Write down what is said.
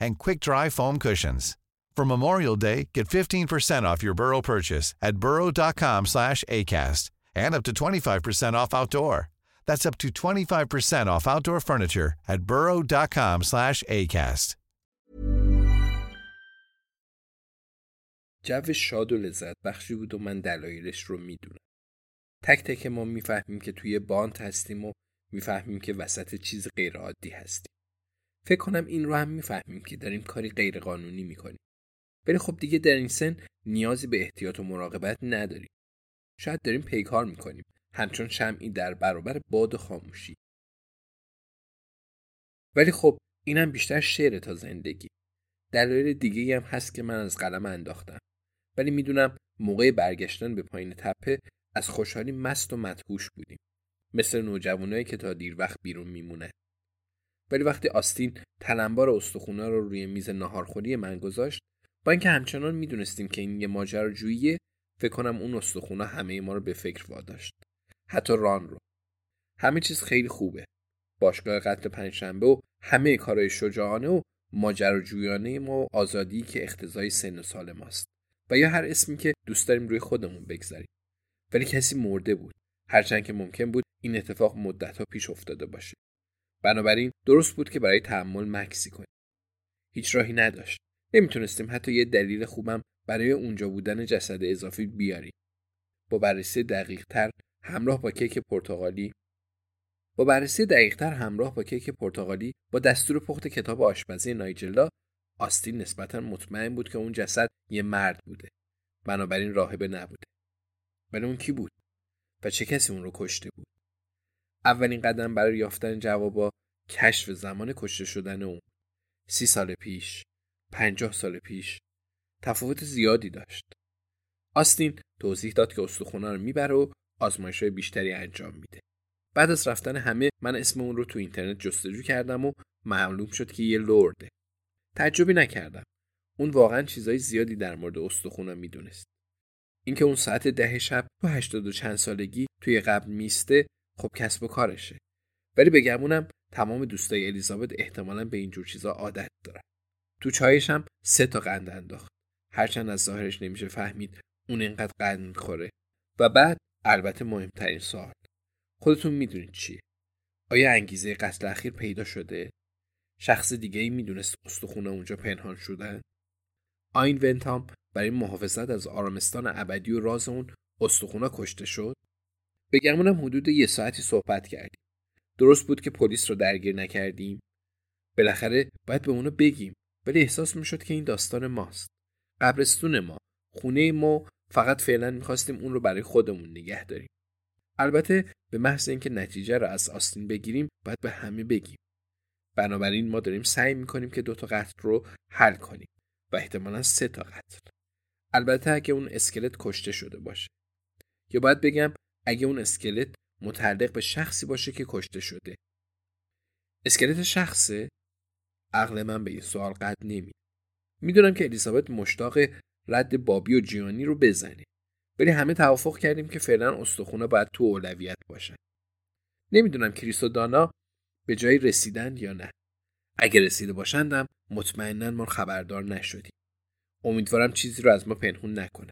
and quick-dry foam cushions. For Memorial Day, get 15% off your Burrow purchase at burrow.com slash ACAST and up to 25% off outdoor. That's up to 25% off outdoor furniture at burrow.com slash ACAST. جو شاد و لذت بخشی بود و من دلایلش رو میدونم. تک تک ما میفهمیم که توی باند هستیم و میفهمیم که وسط چیز غیرعادی هستیم. فکر کنم این رو هم می‌فهمیم که داریم کاری غیرقانونی می‌کنیم. ولی خب دیگه در این سن نیازی به احتیاط و مراقبت نداریم. شاید داریم پیکار می‌کنیم همچون شمعی در برابر باد و خاموشی. ولی خب اینم بیشتر شعر تا زندگی. دلایل دیگه هم هست که من از قلم انداختم. ولی می‌دونم موقع برگشتن به پایین تپه از خوشحالی مست و مدهوش بودیم. مثل نوجوانایی که تا دیر وقت بیرون میمونه. ولی وقتی آستین تلمبار استخونا رو روی میز ناهارخوری من گذاشت با اینکه همچنان می‌دونستیم که این یه ماجراجوییه فکر کنم اون استخونا همه ما رو به فکر واداشت. حتی ران رو. همه چیز خیلی خوبه. باشگاه قتل پنجشنبه و همه کارهای شجاعانه و ماجراجویانه ما و آزادی که اختزای سن و سال ماست. و یا هر اسمی که دوست داریم روی خودمون بگذاریم. ولی کسی مرده بود. هرچند که ممکن بود این اتفاق مدتها پیش افتاده باشه. بنابراین درست بود که برای تحمل مکسی کنیم. هیچ راهی نداشت. نمی‌تونستیم حتی یه دلیل خوبم برای اونجا بودن جسد اضافی بیاریم. با بررسی دقیق تر همراه با کیک پرتغالی با بررسی دقیقتر همراه با کیک پرتغالی با دستور پخت کتاب آشپزی نایجلا آستین نسبتا مطمئن بود که اون جسد یه مرد بوده. بنابراین راهبه نبوده. ولی اون کی بود؟ و چه کسی اون رو کشته بود؟ اولین قدم برای یافتن جوابا کشف زمان کشته شدن اون. سی سال پیش پنجاه سال پیش تفاوت زیادی داشت. آستین توضیح داد که استخونا رو می‌بره و آزمایش بیشتری انجام میده. بعد از رفتن همه من اسم اون رو تو اینترنت جستجو کردم و معلوم شد که یه لورده. تعجبی نکردم. اون واقعا چیزای زیادی در مورد استخونا می‌دونست. اینکه اون ساعت ده شب تو هشتاد و چند سالگی توی قبل میسته خب کسب و کارشه. ولی بگمونم تمام دوستای الیزابت احتمالا به اینجور چیزا عادت دارن. تو چایش هم سه تا قند انداخت. هرچند از ظاهرش نمیشه فهمید اون اینقدر قند می‌خوره. و بعد البته مهمترین سوال. خودتون می‌دونید چیه؟ آیا انگیزه قتل اخیر پیدا شده؟ شخص دیگه ای می‌دونست استخونه اونجا پنهان شدن؟ آین ونتام برای محافظت از آرامستان ابدی و راز اون استخونه کشته شد؟ بگمونم حدود یه ساعتی صحبت کردیم. درست بود که پلیس رو درگیر نکردیم. بالاخره باید به اونو بگیم ولی احساس می‌شد که این داستان ماست. قبرستون ما خونه ما فقط فعلا می‌خواستیم اون رو برای خودمون نگه داریم. البته به محض اینکه نتیجه رو از آستین بگیریم باید به همه بگیم. بنابراین ما داریم سعی می‌کنیم که دو تا قتل رو حل کنیم و احتمالا سه تا قتل. البته اگه اون اسکلت کشته شده باشه. یا باید بگم اگه اون اسکلت متعلق به شخصی باشه که کشته شده. اسکلت شخصه؟ عقل من به این سوال قد نمی می‌دونم که الیزابت مشتاق رد بابی و جیانی رو بزنه. ولی همه توافق کردیم که فعلا استخونه باید تو اولویت باشن. نمی‌دونم کریس و دانا به جایی رسیدن یا نه. اگه رسیده باشندم مطمئنا ما خبردار نشدیم. امیدوارم چیزی رو از ما پنهون نکنه